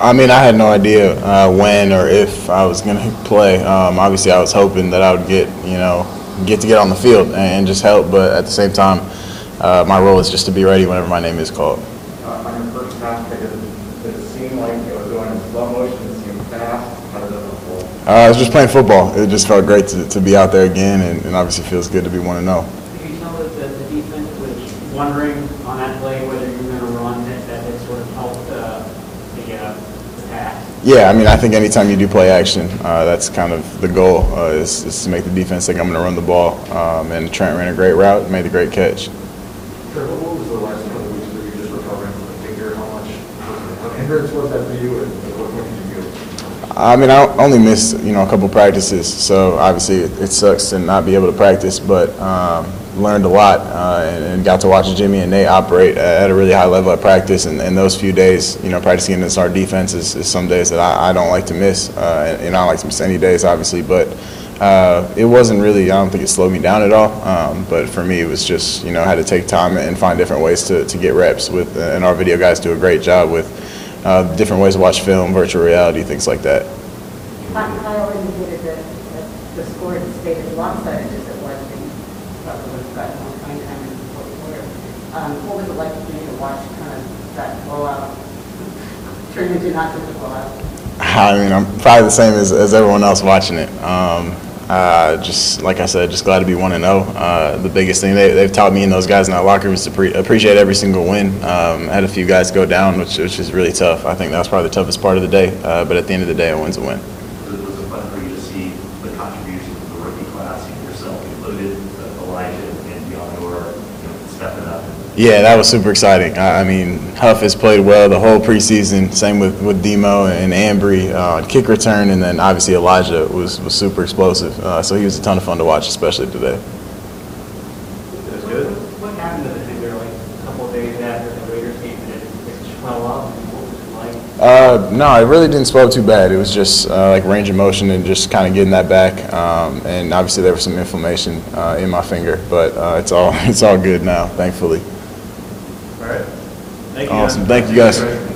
I mean, I had no idea uh, when or if I was going to play. Um, obviously, I was hoping that I would get, you know, get to get on the field and, and just help. But at the same time, uh, my role is just to be ready whenever my name is called. Uh, On your first pass, did it did it seem like it was going in slow motion, did it seem fast? How did it unfold? Uh, I was just playing football. It just felt great to, to be out there again, and, and obviously feels good to be one to know. Could you tell us that the defense was wondering on that play whether you were going to run, that that sort of helped uh, the uh, the pass? Yeah, I mean, I think anytime you do play action, uh, that's kind of the goal uh, is, is to make the defense think I'm going to run the ball. Um, and Trent ran a great route, and made a great catch. Trevor, what was the last couple of weeks where you just recovering from the finger? How much, hindrance was that for you, and what what did you do? I mean, I only missed you know a couple practices, so obviously it, it sucks to not be able to practice, but um, learned a lot uh, and, got to watch Jimmy and Nate operate at a really high level at practice. And, and those few days, you know, practicing against our defense is, is some days that I, I don't like to miss, uh, and, and I don't like to miss any days, obviously, but. Uh, it wasn't really, I don't think it slowed me down at all. Um, but for me, it was just, you know, I had to take time and find different ways to, to get reps with, and our video guys do a great job with uh, different ways to watch film, virtual reality, things like that. That the score lopsided as it was, and probably would have gotten more playing time in the fourth quarter. What was it like for you to watch kind of that blowout turn into not just a blowout? I mean, I'm probably the same as, as everyone else watching it. Um, uh, just like I said, just glad to be one and zero. Uh, the biggest thing they, they've taught me and those guys in that locker room is to pre- appreciate every single win. Um, had a few guys go down, which which is really tough. I think that was probably the toughest part of the day. Uh, but at the end of the day, a win's a win. Was it was it fun for you to see the contributions of the rookie class, yourself included, uh, Elijah and Deonor, you know, stepping up? Yeah, that was super exciting. I, I mean, Huff has played well the whole preseason. Same with, with Demo and Ambry uh, kick return, and then obviously Elijah was, was super explosive. Uh, so he was a ton of fun to watch, especially today. That's good. What happened to the finger, like, a couple of days after the Raiders game, did it it swell up, what was it like? Uh, no, it really didn't swell too bad. It was just uh, like range of motion and just kind of getting that back. Um, and obviously there was some inflammation uh, in my finger, but uh, it's all it's all good now, thankfully. Thank awesome. You Thank you guys.